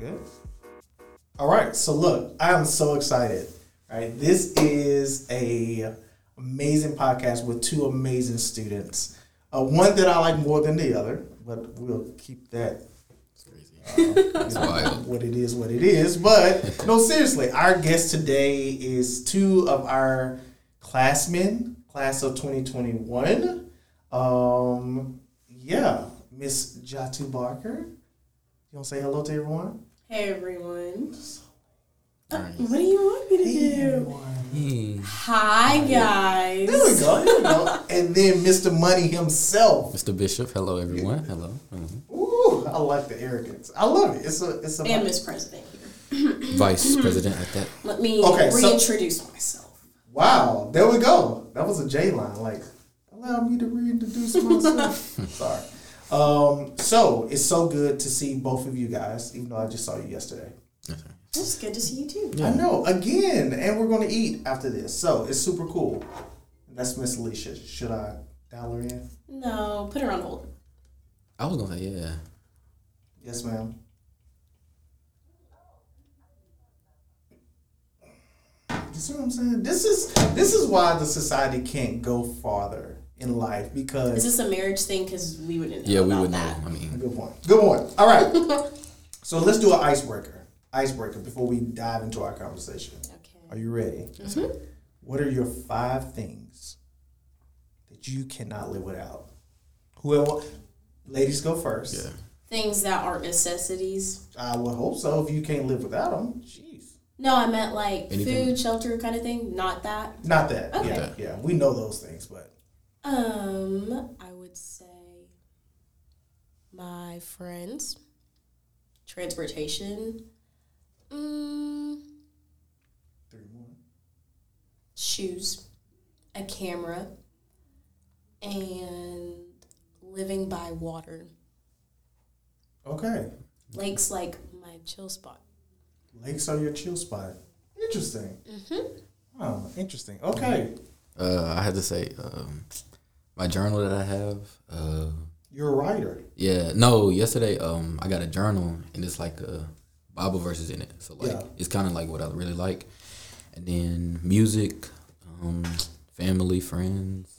good. All right. So look, I am so excited. Right. This is a amazing podcast with two amazing students. Uh, one that I like more than the other, but we'll keep that It's wild. what it is, what it is. But no, seriously, our guest today is two of our classmen, class of 2021. Um, yeah, Miss Jatu Barker. You want to say hello to everyone? Hey everyone. Uh, Nice. what do you want me to Hey, do? everyone. Hey, Hi guys. There we go. There we go. and then Mr. Money himself. Mr. Bishop. Hello, everyone. Hello. Mhm. Ooh, I like the arrogance. I love it. It's a, it's a. And Miss President here. Vice President at that. Let me Okay, so- reintroduce myself. Wow, there we go. That was a J line. Like, allow me to reintroduce myself. Sorry. Um, so it's so good to see both of you guys, even though I just saw you yesterday. That's right. It's good to see you too. Yeah. I know, again, and we're gonna eat after this. So it's super cool. That's Miss Alicia. Should I dial her in? No, put her on hold. I was gonna say yeah. Yes, ma'am. You see what I'm saying? This is this is why the society can't go farther in life because Is this a marriage thing? Because we wouldn't know Yeah, we about would know. I mean, Good point. Good point. All right. so let's do an icebreaker. Icebreaker before we dive into our conversation. Okay. Are you ready? Mhm. What are your five things that you cannot live without? Whoever, ladies go first. yeah. Things that aren't necessities. I would hope so. If you can't live without them, jeez. No, I meant like Anything- food, shelter kind of thing. Not that. Not that. Okay. Yeah, yeah. We know those things, but Um, I would say my friends, transportation, mm, three more. shoes, a camera, and living by water. Okay. Lakes like my chill spot. Lakes are your chill spot. Interesting. Mm-hmm. Oh, interesting. Okay. Uh, I had to say, um, my journal that I have. Uh, You're a writer. yeah. No, yesterday, um, I got a journal and it's like a Bible verses in it. So like, Yeah. it's kind of like what I really like. And then music, um, family, friends,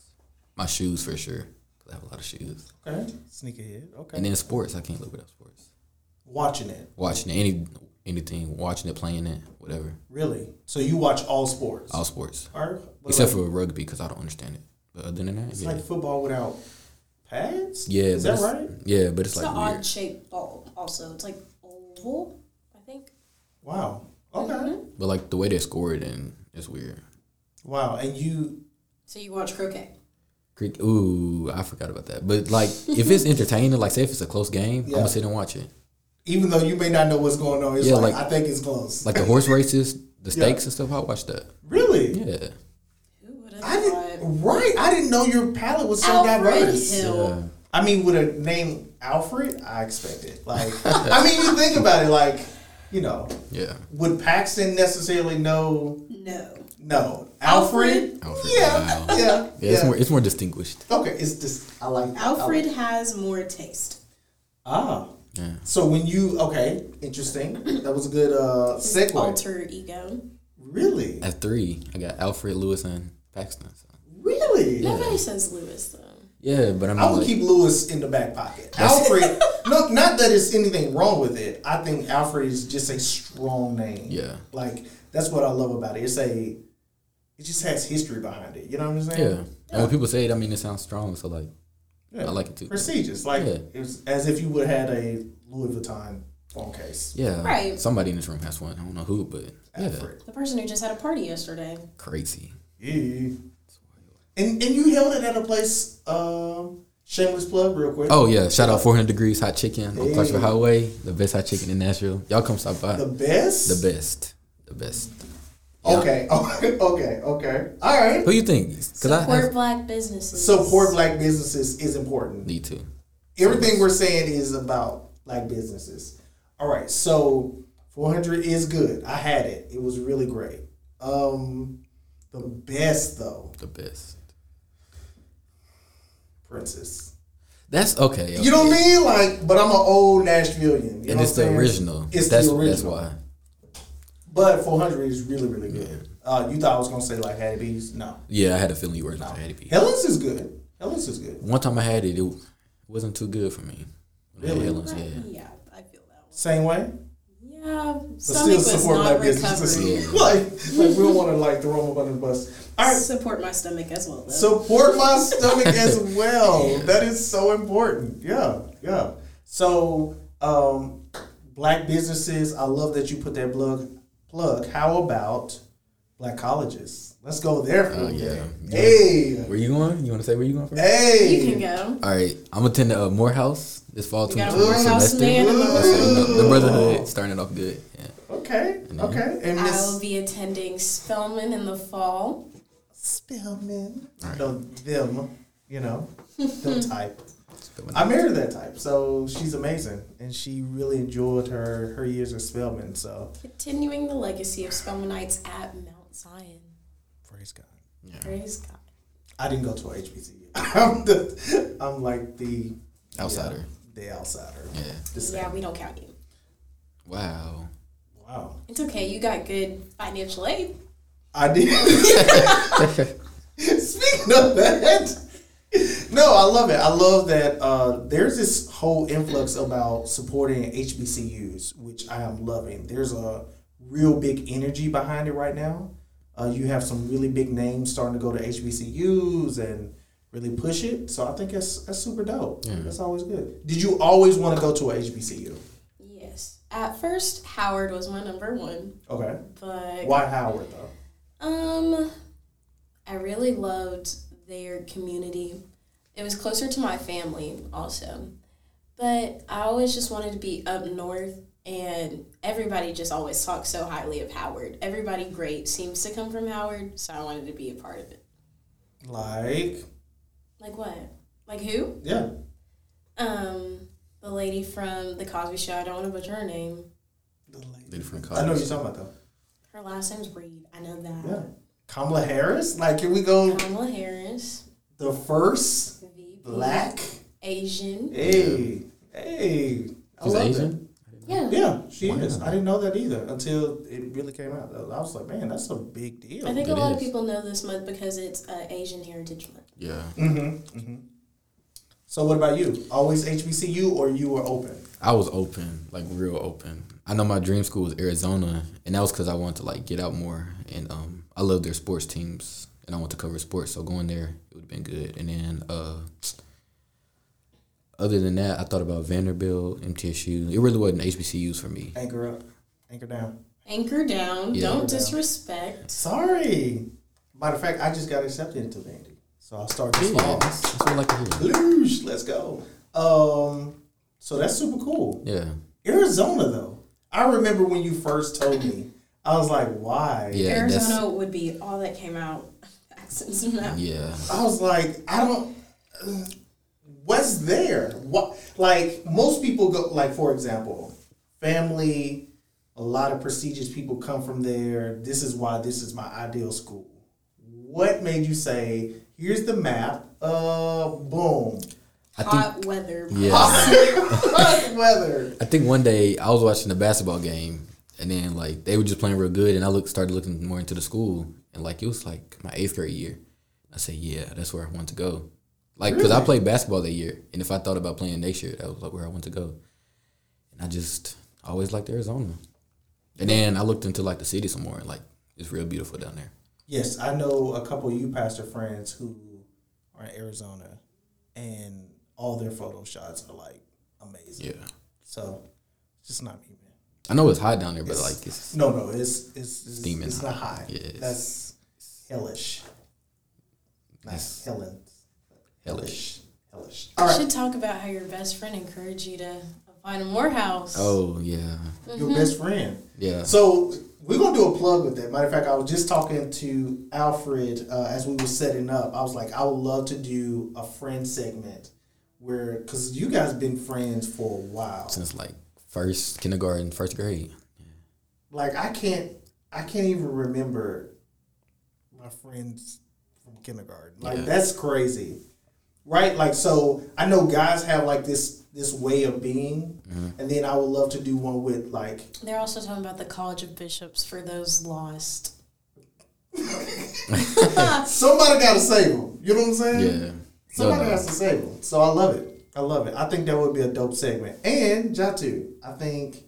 my shoes for sure. 'cause I have a lot of shoes. Okay. Sneakerhead. Okay. And then sports, I can't live without sports. Watching it. Watching it, any anything, watching it, playing it, whatever. Really? So you watch all sports? All sports. Or, Except like, for rugby because I don't understand it. But other than that, It's yeah. like football without pads? yeah, Is that right? Yeah, but it's It's like an weird. odd shaped ball. Also, it's like oval. I think. Wow. Okay. Mhm. But like the way they score it and it's weird. Wow. And you, So you watch croquet. Creek ooh, I forgot about that. But like if it's entertaining, like say if it's a close game, I'm gonna sit and watch it. even though you may not know what's going on, it's Yeah, like, like- I think it's close. Like the horse races, the Yeah. stakes and stuff, I watch that. really? Yeah. Who would have I thought? didn't. Right. I didn't know your palette was so Alfred diverse. Yeah. I mean, with a name Alfred, I expected. Like, I mean, you think about it, like, you know, Yeah. would Paxton necessarily know? No. No, Alfred? Alfred. Alfred, Yeah, wow. yeah, Yeah, yeah. it's more it's more distinguished. okay, it's just I like I Alfred like- has more taste. ah, Yeah. so when you okay, interesting. That was a good uh His segue. alter ego. Really, At three, I got Alfred Lewis and Paxton. So. Really. Nobody says Lewis though. Yeah, but I mean I would like, keep Lewis in the back pocket. Alfred, no, not that there's anything wrong with it. I think Alfred is just a strong name. Yeah. Like that's what I love about it. It's a, it just has history behind it. You know what I'm saying? Yeah. saying? And when people say it, I mean it sounds strong, so like Yeah. I like it too. Prestigious, like Yeah. it was as if you would have had a Louis Vuitton phone case. Yeah. Right. Somebody in this room has one. I don't know who, but yeah. Alfred. The person who just had a party yesterday. Crazy. Yeah. And and you held it at a place. Um, shameless plug, real quick. Oh yeah, shout out 400 Degrees Hot Chicken on Hey. Clarksville Highway, the best hot chicken in Nashville. Y'all come stop by. the best. The, best. best, the best. Yeah. Okay. okay. Okay. All right. Who you think? Because I Support have, black businesses. Support black businesses is important. need to. Everything we're saying is about black businesses. All right, so 400 is good. I had it. It was really great. Um, the best though, The best. Prince's. That's okay. okay. You know what I mean? Like, but I'm an old Nashvilleian. You know And it's what the saying? original. It's that's the that's original. why. But 400 is really, really good. Uh, you thought I was gonna say like Hattie B's? No. Yeah, I had a feeling you were gonna say Hattie B. Helen's is good. Helen's is good. One time I had it, it wasn't too good for me. When I Really? Helen's, yeah. Yeah, I feel that one. Same way. Yeah, But stomach still support not black businesses. Yeah. like, like we don't want to like throw them up under the bus. All right. Support my stomach as well. Though. Support my stomach as well. That is so important. Yeah, yeah. So, um, black businesses. I love that you put that plug. Plug. How about black colleges? Let's go there for Oh, a yeah. minute. Hey, Where you going? You want to say where you going first? hey. you can go. All right, I'm attending uh, Morehouse this fall. We got a Morehouse semester. man in the That's it. room. The Brotherhood starting it off good. Yeah. Okay, okay. And I will be attending Spelman in the fall. Spelman, Alright. no, them, you know, them type. I married that type, so she's amazing, and she really enjoyed her her years at Spelman. So Continuing the legacy of Spelmanites at Mount Zion. praise God. Yeah. Praise God. I didn't go to a HBCU. I'm the, I'm like the Outsider. yeah, the outsider. Yeah. The. Yeah, we don't count you. Wow. Wow. It's okay. You got good financial aid. I did. Speaking of that, no, I love it. I love that uh, there's this whole influx about supporting HBCUs, which I am loving. There's a real big energy behind it right now. Uh, you have some really big names starting to go to HBCUs and really push it. So I think that's that's super dope. Yeah. That's always good. Did you always want to go to a HBCU? Yes. At first, Howard was my number one, Okay. but Why Howard though? Um, I really loved their community. It was closer to my family also. But I always just wanted to be up north and everybody just always talks so highly of Howard. Everybody great seems to come from Howard, so I wanted to be a part of it. Like, Like what? Like who? yeah. Um, the lady from the Cosby Show. I don't want to butcher her name. The lady. Different I know what you're talking about though. Her last name's Reed. I know that. Yeah. Kamala Harris? Like, can we go Kamala Harris. the first VP. black? Asian. Hey, hey. I She's Asian. Yeah. Yeah, she Wow. is. I didn't know that either until it really came out. I was like, man, that's a big deal. I think It a lot of people know this month because it's uh, Asian Heritage Month. Yeah. Mm-hmm. mm-hmm. So, what about you? Always HBCU or you were open? I was open, like real open. I know my dream school was Arizona, and that was because I wanted to like get out more, and um, I love their sports teams, and I want to cover sports. So going there, it would have been good. And then, uh, other than that, I thought about Vanderbilt, MTSU. It really wasn't HBCUs for me. Anchor up, anchor down. Anchor down. Yeah. Don't Anchor down. disrespect. Sorry. Matter of fact, I just got accepted into Vandy, so I'll start this Yeah, fall. that's, that's what I like to hear. Loosh, let's go. Um, so that's super cool. Yeah, Arizona though, I remember when you first told me, I was like, why? Yeah, that's- Arizona would be all that came out. Accents and mouth. yeah. I was like, I don't. uh, What's there? What like most people go like for example, family. A lot of prestigious people come from there. This is why this is my ideal school. What made you say, "Here's the map"? Uh, boom. I think Hot weather. yeah. Hot weather. I think one day I was watching the basketball game, and then like they were just playing real good, and I looked started looking more into the school, and like it was like my eighth grade year. I said, yeah, that's where I want to go. Like, cause I played basketball that year, and if I thought about playing next year, that was like where I want to go. And I just always liked Arizona, and then I looked into like the city some more, and like it's real beautiful down there. Yes, I know a couple of you pastor friends who are in Arizona, and all their photo shots are like amazing. Yeah, So it's just not me, man. I know it's hot down there, but It's- like it's No, no, it's it's it's, Steaming it's not hot. high. Yeah, it's- That's hellish. Not It's- Helen. hellish. Hellish. You All right. should talk about how your best friend encouraged you to find a Morehouse. Oh yeah, Your best friend. yeah. So we're gonna do a plug with that. Matter of fact, I was just talking to Alfred uh, as we were setting up. I was like, I would love to do a friend segment where, because you guys been friends for a while. Since like first kindergarten, first grade. Like I can't, I can't even remember my friends from kindergarten. Like Yeah. that's crazy. right? Like, so I know guys have like this this way of being, mm-hmm. and then I would love to do one with like They're also talking about the College of Bishops for those lost. somebody got to save them. You know what I'm saying? Yeah. Somebody has to save them. So I love it. I love it. I think that would be a dope segment. And Jatu, I think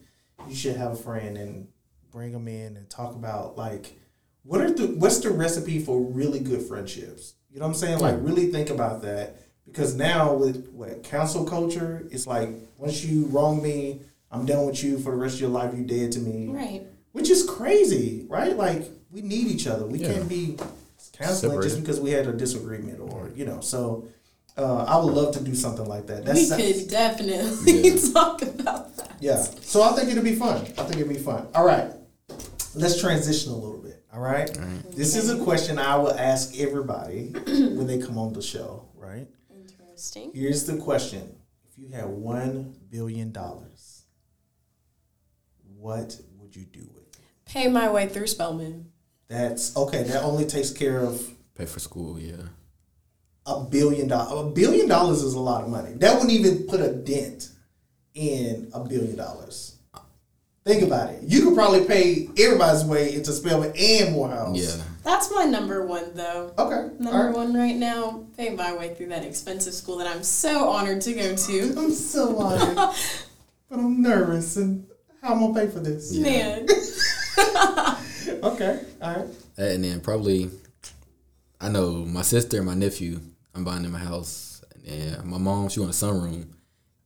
you should have a friend and bring them in and talk about like what are the what's the recipe for really good friendships. You know what I'm saying? Like hmm. really think about that because now with what cancel culture, it's like once you wrong me, I'm done with you for the rest of your life. You dead to me, Right. which is crazy, right? Like we need each other. We Yeah. can't be counseling just because we had a disagreement or you know. So uh, I would love to do something like that. That's we could definitely Yeah. talk about that. yeah. So I think it'll be fun. I think it'll be fun. All right. Let's transition a little bit. All right. This is a question I will ask everybody when they come on the show. Right. Interesting. Here's the question: If you had one billion dollars, what would you do with it? Pay my way through Spelman. That's okay. That only takes care of Pay for school, yeah. a billion dollars. A billion dollars is a lot of money. That wouldn't even put a dent in a billion dollars. Think about it. You could probably pay everybody's way into Spelman and Morehouse. Yeah. That's my number one, though. Okay. Number All right. one right now, pay my way through that expensive school that I'm so honored to go to. I'm so honored, but I'm nervous. And how am I gonna pay for this? Man. Okay. All right. And then probably, I know my sister and my nephew, I'm buying them a house. And my mom, she want a sunroom.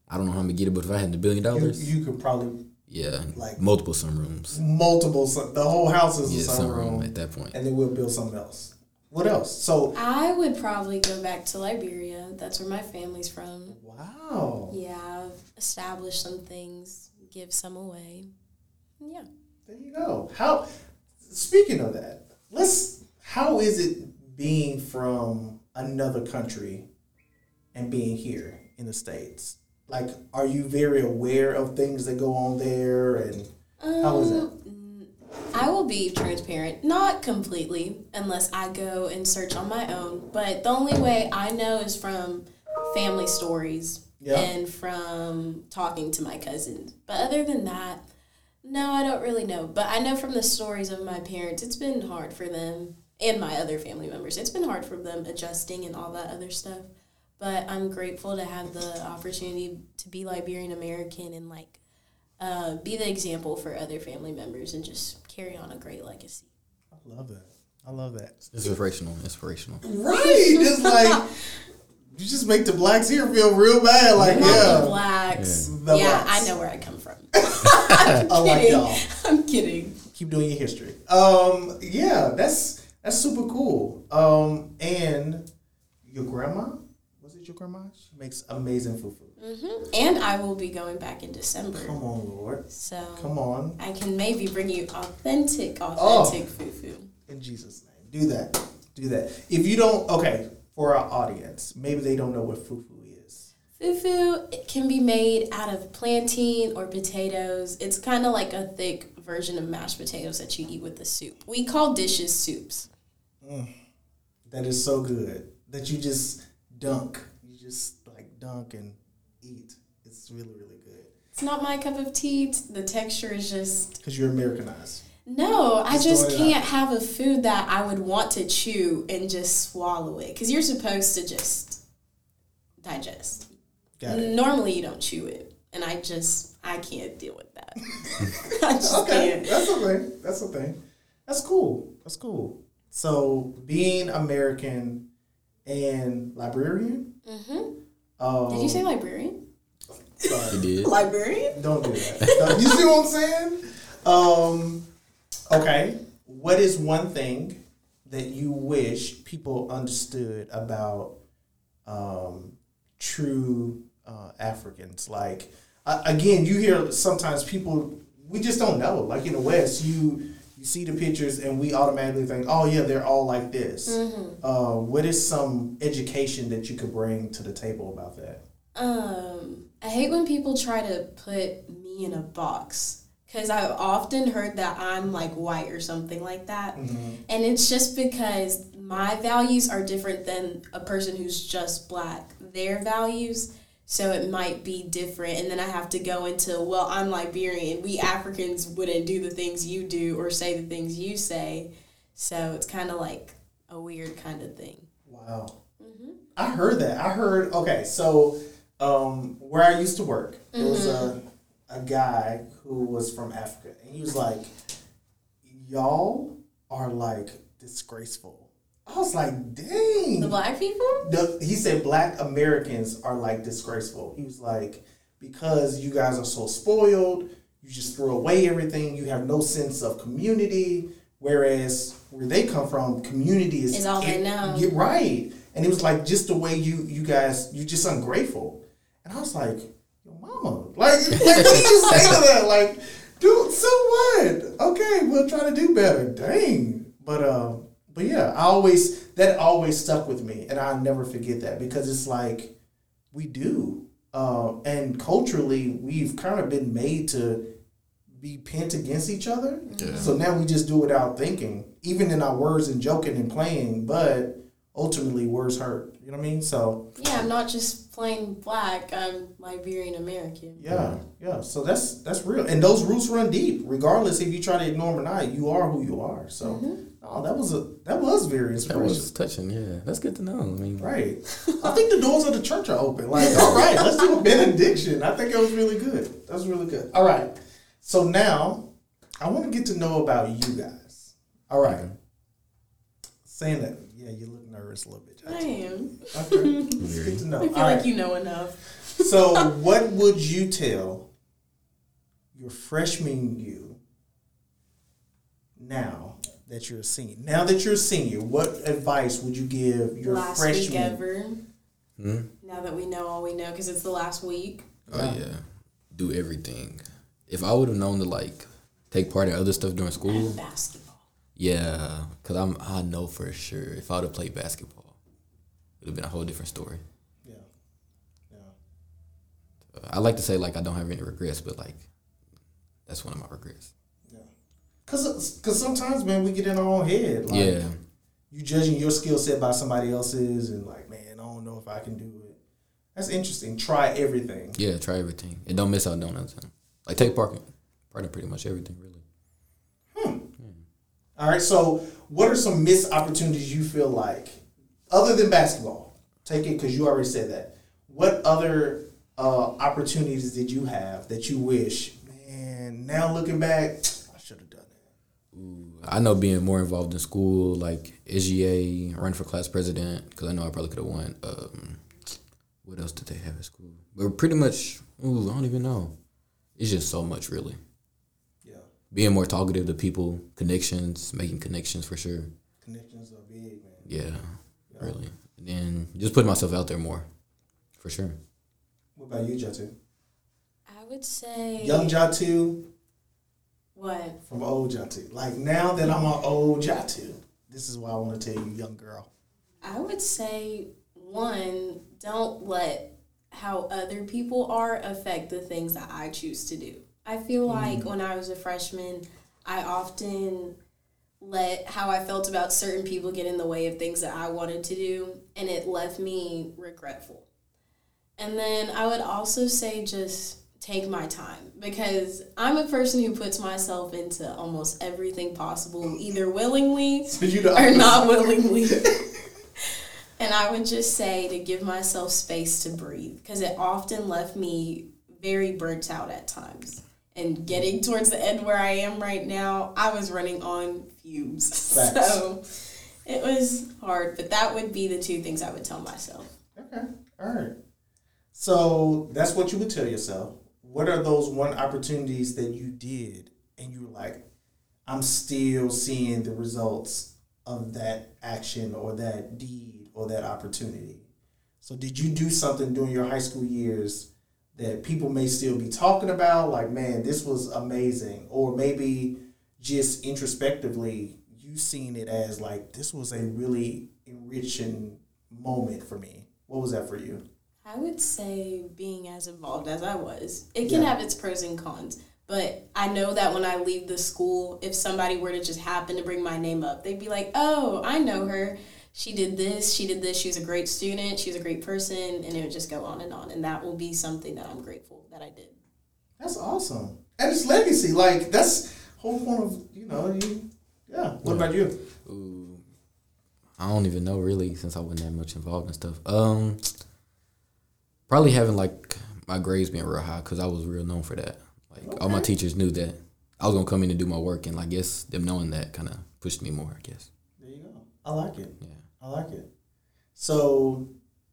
I don't know how I'm gonna get it, but if I had a billion You, dollars, you could probably yeah, like- multiple sunrooms. multiple. sun- The whole house is Yeah, a sunroom, sunroom at that point. and then we'll build something else. What else? So I would probably go back to Liberia. That's where my family's from. wow. Yeah, I've established some things, give some away. Yeah. There you go. How? Speaking of that, let's. How is it being from another country and being here in the states? Like, are you very aware of things that go on there? And how is that? Um, I will be transparent, not completely, unless I go and search on my own. But the only way I know is from family stories Yeah. and from talking to my cousins. But other than that, no, I don't really know. But I know from the stories of my parents, it's been hard for them and my other family members. It's been hard for them adjusting and all that other stuff. But I'm grateful to have the opportunity to be Liberian American and like uh, be the example for other family members and just carry on a great legacy. I love that. I love that. Inspirational, inspirational. Right. It's like you just make the blacks here feel real bad. Like, Not the yeah, blacks. Yeah. The yeah, blacks. I know where I come from. I like kidding. y'all. I'm kidding. keep doing your history. Um, yeah, that's that's super cool. Um, and your grandma was it your grandma? She makes amazing fufu. hmm And I will be going back in December. Come on, Lord, So come on, I can maybe bring you authentic, Oh. authentic fufu. in Jesus' name, do that, do that. If you don't, okay, for our audience, maybe they don't know what fufu is. Fufu it can be made out of plantain or potatoes. It's kind of like a thick version of mashed potatoes that you eat with the soup. We call dishes soups. Mm, that is so good that you just dunk, you just like dunk and eat. It's really, really good It's not my cup of tea. The texture is just because you're Americanized. no. I Just just throwing it can't have a food that I would want to chew and just swallow it because you're supposed to just digest. Got it. Normally, you don't chew it, and I just I can't deal with that. I just Okay, can't. that's a thing. That's a thing. That's cool. That's cool. So being American and Liberian. hmm Um, Did you say librarian? He sorry, did. Librarian? don't do that. No, you see what I'm saying? Um, okay. What is one thing that you wish people understood about um, true uh, Africans? Like, uh, again, you hear sometimes people we just don't know. Like in the West, you you see the pictures and we automatically think, oh yeah, they're all like this. Uh, what is some education that you could bring to the table about that? Um, I hate when people try to put me in a box because I've often heard that I'm like white or something like that, and it's just because my values are different than a person who's just black. Their values, so it might be different. And then I have to go into, well, I'm Liberian. We Africans wouldn't do the things you do or say the things you say. So it's kind of like a weird kind of thing. Wow. Mm-hmm. I heard that. I heard, okay, so um, where I used to work, there was a, a guy who was from Africa. And he was like, y'all are like disgraceful. I was like, dang. The black people? The, he said black Americans are like disgraceful. He was like, because you guys are so spoiled, you just throw away everything, you have no sense of community. Whereas where they come from, community is all they know. You're right. And it was like just the way you you guys you're just ungrateful. And I was like, yo mama. Like, like what do you say to that? Like, dude, so what? Okay, we'll try to do better. Dang. But um but yeah, I always that always stuck with me, and I'll never forget that because it's like we do, uh, and culturally we've kind of been made to be pent against each other. Yeah. So now we just do without thinking, even in our words and joking and playing. But ultimately, words hurt. You know what I mean? So Yeah, I'm not just plain black. I'm Liberian American. yeah, yeah. So that's that's real, and those roots run deep. Regardless if you try to ignore them or not, you are who you are. So. Oh, that was a that was very That was touching. Yeah, that's good to know. I mean, Right. I think the doors of the church are open. Like, all right, let's do a benediction. I think it was really good. That was really good. All right. So now I want to get to know about you guys. All right. Saying that, yeah, you look nervous a little bit. I Jackie. am. Okay. It's good to know. I feel All like right. you know enough. So, what would you tell your freshman you now that you're a senior? Now that you're a senior, what advice would you give your last freshman? week ever. Hmm? Now that we know all we know, because it's the last week. Oh yeah, do everything. If I would have known to like take part in other stuff during school, Basketball. yeah, cause I'm I know for sure if I would have played basketball, it would have been a whole different story. Yeah. Yeah. I like to say like I don't have any regrets, but like that's one of my regrets. Cause, cause sometimes, man, we get in our own head. Like, yeah, You judging your skill set by somebody else's, and like, man, I don't know if I can do it. That's interesting. Try everything. yeah, try everything and don't miss out on nothing. Like take part in, part in pretty much everything really. Hmm. All right. So, what are some missed opportunities you feel like, other than basketball? Take it because you already said that. What other uh, opportunities did you have that you wish, man? Now looking back, I should have done that. Ooh, I know being more involved in school, like SGA, run for class president, because I know I probably could have won. Um, what else did they have at school? But pretty much, ooh, I don't even know. It's just so much, really. Yeah, Being more talkative to people, connections, making connections for sure. connections are big, man. Yeah, really. And then just putting myself out there more, for sure. What about you, Jatu? I would say. Young Jatu What? from old Jatu. Like now that I'm an old Jatu, this is what I want to tell you, young girl. I would say one, don't let how other people are affect the things that I choose to do. I feel mm-hmm. like when I was a freshman, I often let how I felt about certain people get in the way of things that I wanted to do, and it left me regretful. And then I would also say just take my time because I'm a person who puts myself into almost everything possible, either willingly So or not willingly. and I would just say to give myself space to breathe because it often left me very burnt out at times. And getting towards the end where I am right now, I was running on fumes. Facts. So it was hard, but that would be the two things I would tell myself. Okay. All right. So that's what you would tell yourself. What are those one opportunities that you did and you were like, I'm still seeing the results of that action or that deed or that opportunity? So did you do something during your high school years that people may still be talking about? Like, man, this was amazing. Or maybe just introspectively, you seen it as like, this was a really enriching moment for me. What was that for you? I would say being as involved as I was, it can Yeah. have its pros and cons. But I know that when I leave the school, if somebody were to just happen to bring my name up, they'd be like, "Oh, I know her," she did this, she did this, she was a great student, she was a great person, and it would just go on and on. And that will be something that I'm grateful that I did. That's awesome. And it's legacy. Like that's whole point of you know you. Yeah. What about you? Ooh, I don't even know really since I wasn't that much involved in stuff. Um, probably having like my grades being real high because I was real known for that. Like all my teachers knew that I was gonna come in and do my work, and I guess them knowing that kind of pushed me more. I guess. There you go. I like it. Yeah. I like it. So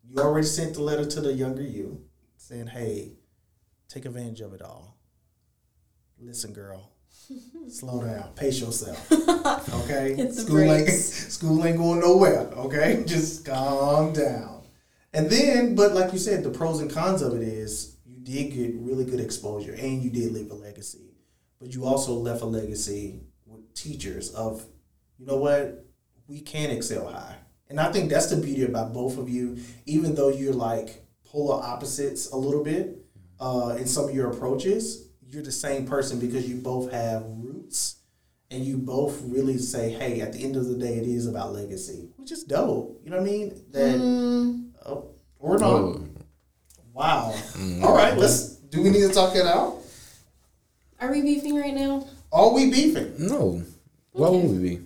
you already sent the letter to the younger you, saying, "Hey, take advantage of it all. Listen, girl, slow down, pace yourself. Okay, Hit the school ain't school ain't going nowhere. Okay, just calm down. And then, but like you said, the pros and cons of it is you did get really good exposure, and you did leave a legacy. But you also left a legacy with teachers of, you know what, we can excel high. And I think that's the beauty about both of you, even though you're like polar opposites a little bit uh, in some of your approaches, you're the same person because you both have roots and you both really say, hey, at the end of the day, it is about legacy, which is dope. You know what I mean? That, Mm, oh, or not. Oh, Wow. mm, All right, let's, do we need to talk that out? are we beefing right now? Are we beefing? No. Why Okay. would we be?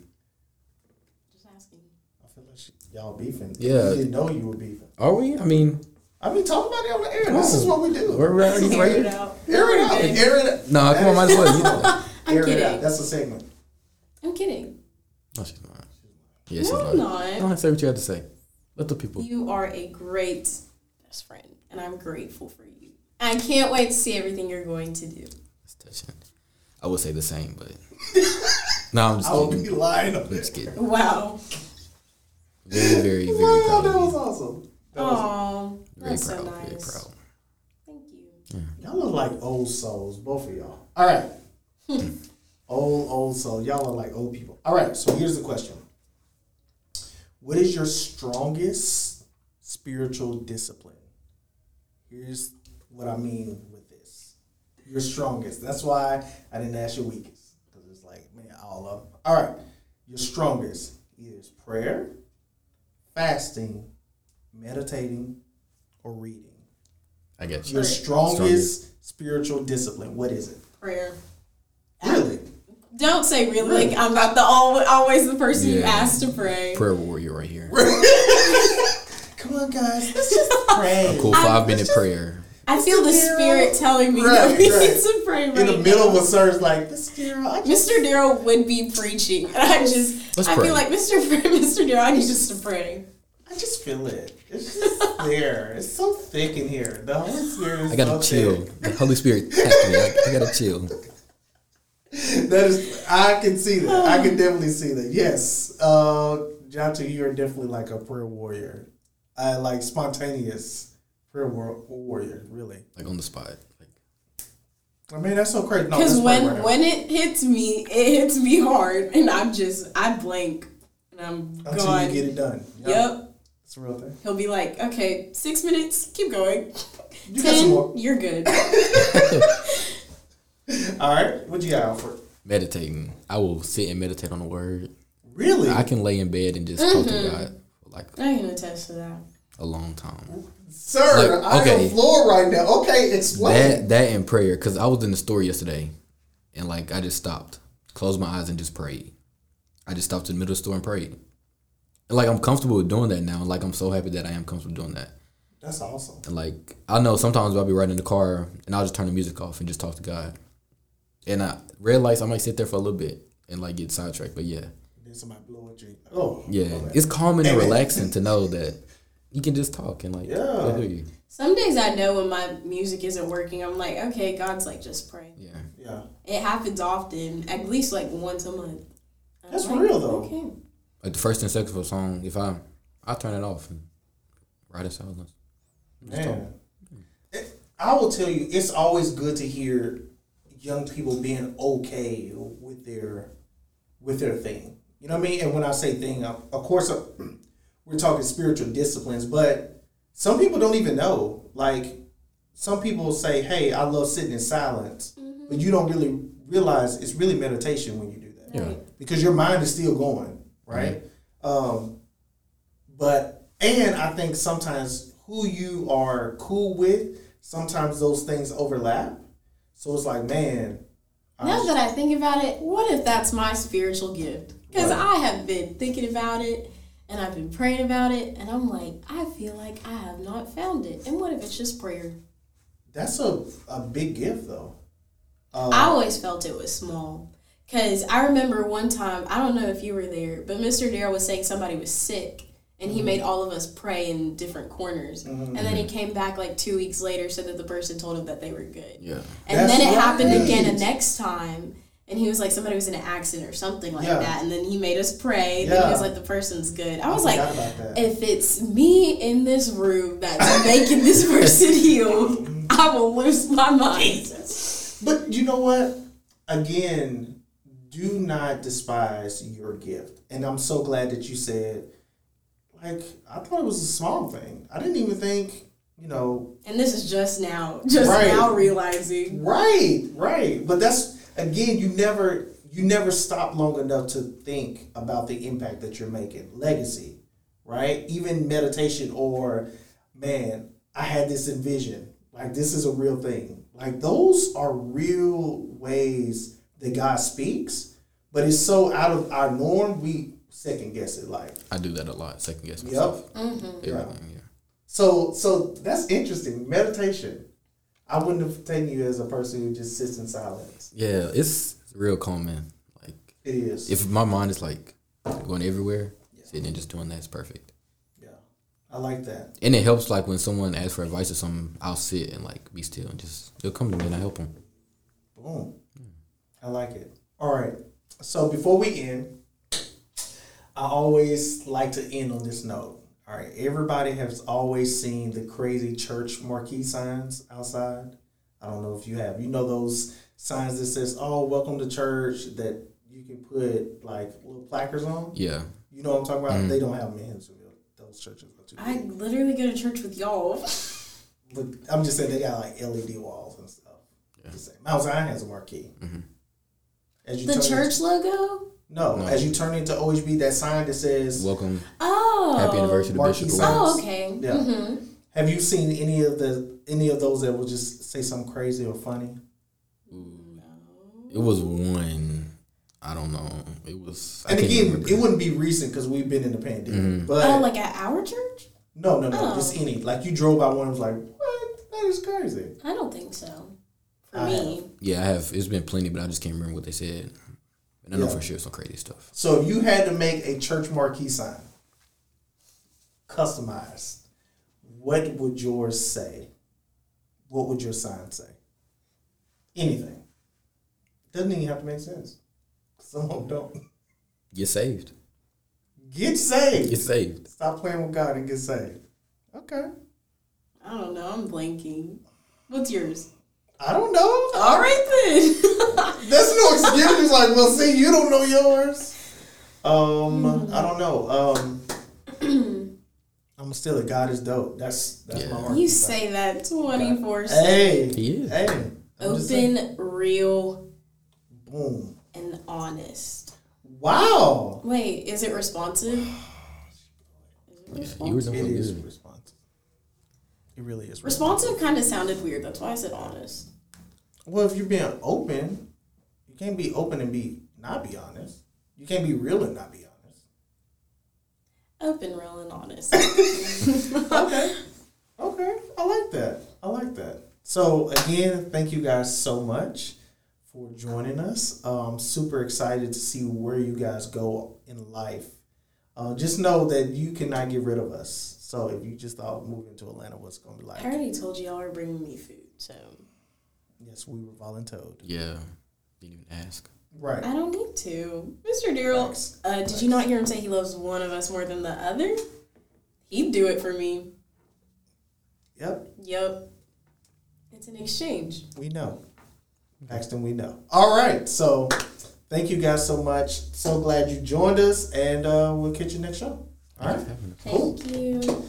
Just asking. I feel like y'all beefing. Yeah. You didn't know you were beefing. Are we? I mean, I mean, talk about it on the air. This is what we do. we're already Air right. it out. Air it out. Okay. Air it out. No, come on, might as well. You know. I'm Air it out. That's a segment. I'm kidding. No, she's not. Yeah, she's no, not. I'm not. Don't say what you have to say. Let the people. You are a great best friend, and I'm grateful for you. I can't wait to see everything you're going to do. It's touching. I would say the same, but no, I'm just I will kidding. be lying on I'm just kidding. Wow. Very, very, very Wow, proud that of was you. awesome. That was, Oh, Very that's proud. so Very nice. proud. Thank you. y'all look like old souls, both of y'all. All right. Hmm. old, old soul. Y'all are like old people. All right, so here's the question What is your strongest spiritual discipline? Here's what I mean with this. Your strongest. That's why I didn't ask your weakest. Because it's like, man, all of them. All right. Your strongest is prayer, fasting, meditating, or reading. I get you. Your Right. strongest, spiritual discipline. What is it? Prayer. Really? Don't say really. Like I'm not the always the person you ask to pray. Prayer warrior right here. Come on, guys. Let's just pray. A cool I'm- five minute prayer. I feel the Mr. spirit telling me Right, that we right. need to pray right In the middle now. of a service, like this, Daryl. Just Mr. Darrow would be preaching, and I just Let's I pray. feel like Mr. Fr- Mr. Darrow, I need us to pray. I just feel it. It's just there. It's so thick in here. The Holy Spirit is I gotta so chill. thick. The Holy Spirit tapped me. I, I gotta chill. That is, I can see that. I can definitely see that. Yes, uh, Jonathan, you are definitely like a prayer warrior. I like spontaneous prayer war- warrior. Really. Like on the spot. Like, I mean, that's so crazy. Because that's when right, right. when it hits me, it hits me hard, and I'm just I blank, and I'm until gone. you get it done. Yep. it's a real thing. He'll be like, okay, six minutes, keep going. You got some more. Ten, you're good. All right, what you got, Alfred? meditating. I will sit and meditate on the word. Really? I can lay in bed and just talk to mm-hmm. God for like I can attest to that. a long time. Sir, Like, I'm on the floor right now. Okay, explain. That that and prayer, because I was in the store yesterday, and like I just stopped, closed my eyes, and just prayed. I just stopped in the middle of the store and prayed. And like I'm comfortable with doing that now. Like I'm so happy that I am comfortable doing that. That's awesome. And like I know sometimes I'll be riding in the car and I'll just turn the music off and just talk to God. And I, red lights, I might sit there for a little bit and like get sidetracked. But yeah, Then somebody blow at you. Oh, oh, yeah, my bad. it's calming and relaxing to know that you can just talk and like Yeah. hear you. Some days I know when my music isn't working, I'm like, okay, God's like, just pray. Yeah, yeah. It happens often, at least like once a month. I'm That's like, real, though. Okay. like the first and second of a song. If I, I turn it off and ride in silence. Just. Man, It- I will tell you, it's always good to hear young people being okay with their with their thing. You know what I mean? And when I say thing, of of course, we're talking spiritual disciplines, but some people don't even know. Like some people say, "Hey, I love sitting in silence," but you don't really realize it's really meditation when you do that Yeah. Because your mind is still going, right? Um, But and I think sometimes who you are cool with, sometimes those things overlap. So it's like, man. Now that I think about it, what if that's my spiritual gift? Because What? I have been thinking about it and I've been praying about it, and I'm like, I feel like I have not found it. And what if it's just prayer? That's a, a big gift though. Uh, I always felt it was small. Because I remember one time, I don't know if you were there, but Mr. Darrell was saying somebody was sick. And he made all of us pray in different corners. And then he came back like two weeks later so that the person told him that they were good. Yeah. And That's then it happened again the next time. And he was like, somebody was in an accident or something like Yeah. that. And then he made us pray. Then he was like, the person's good. I was I like, forgot about that. if it's me in this room that's making this person heal I will lose my mind. But you know what? Again, do not despise your gift. And I'm so glad that you said, like, I thought it was a small thing. I didn't even think, you know, And this is just now, just Right. now realizing. right, right. But that's again, you never you never stop long enough to think about the impact that you're making. Legacy, right? Even meditation or man, I had this envision. Like this is a real thing. Like those are real ways that God speaks, but it's so out of our norm we second guess it like I do that a lot. Second guess Yep. myself. Mm-hmm. Everything. Yeah. So so that's interesting. Meditation. I wouldn't have taken you as a person who just sits in silence. Yeah. It's real calm, man. Like It is. if my mind is like going everywhere, sitting and just doing that is perfect. yeah. I like that. And it helps like when someone asks for advice or something, I'll sit and like be still and just they'll come to me and I help them. Boom. I like it. All right. So before we end, I always like to end on this note. All right. Everybody has always seen the crazy church marquee signs outside. I don't know if you have. You know those signs that says, "Oh, welcome to church," that you can put like little placards on. Yeah. You know what I'm talking about? Mm-hmm. They don't have them in Hendersonville. Those churches are too I big. literally go to church with y'all. But I'm just saying they got like LED walls and stuff. Just saying. Mount Zion has a marquee. Mm-hmm. As you The turn church logo? No, No. as you turn into OHB, that sign that says, Welcome. Oh. Happy anniversary to Marquee Bishop. Oh, okay. Yeah. hmm "Have you seen any of the any of those that will just say something crazy or funny?" No. It was one. I don't know. It was. I And can't again, remember. it wouldn't be recent because we've been in the pandemic. But Oh, like at our church? no, no, no, Oh. just any. Like you drove by one and was like, "What? That is crazy." I don't think so. For I me. have. Yeah, I have. It's been plenty, but I just can't remember what they said. And I know for sure some crazy stuff. So if you had to make a church marquee sign, customized, what would yours say? What would your sign say? Anything. Doesn't even have to make sense. Some of them don't. Get saved. Get saved. Get saved. Stop playing with God and get saved. Okay. I don't know. I'm blanking. What's yours? I don't know. All right then. That's no excuse. It's like, well, see, you don't know yours. Um, I don't know. Um, I'm still a God is dope. That's that's my Yeah. marquee you sign. say that 24 7. Hey, He hey, I'm. Open, real, boom. and honest. Wow, Wait, is it responsive? Is it Yeah, you were responsive? it doing is responsive. It really is Responsive kind of sounded weird. That's why I said honest. Well, if you're being open, you can't be open and be not be honest. You can't be real and not be honest. Open, real, and honest. okay. Okay. I like that. I like that. So again, thank you guys so much for joining us. Um, super excited to see where you guys go in life. Uh, just know that you cannot get rid of us. So if you just thought moving to Atlanta was going to be like, I already told you y'all were bringing me food, so yes, we were voluntold. Yeah. Didn't even ask. Right. I don't need to. Mr. Daryl, uh, did you not hear him say he loves one of us more than the other? He'd do it for me. Yep. Yep. It's an exchange. We know. Paxton, we know. All right. So thank you guys so much. So glad you joined us, and uh, we'll catch you next show. All right. A- Cool. Thank you.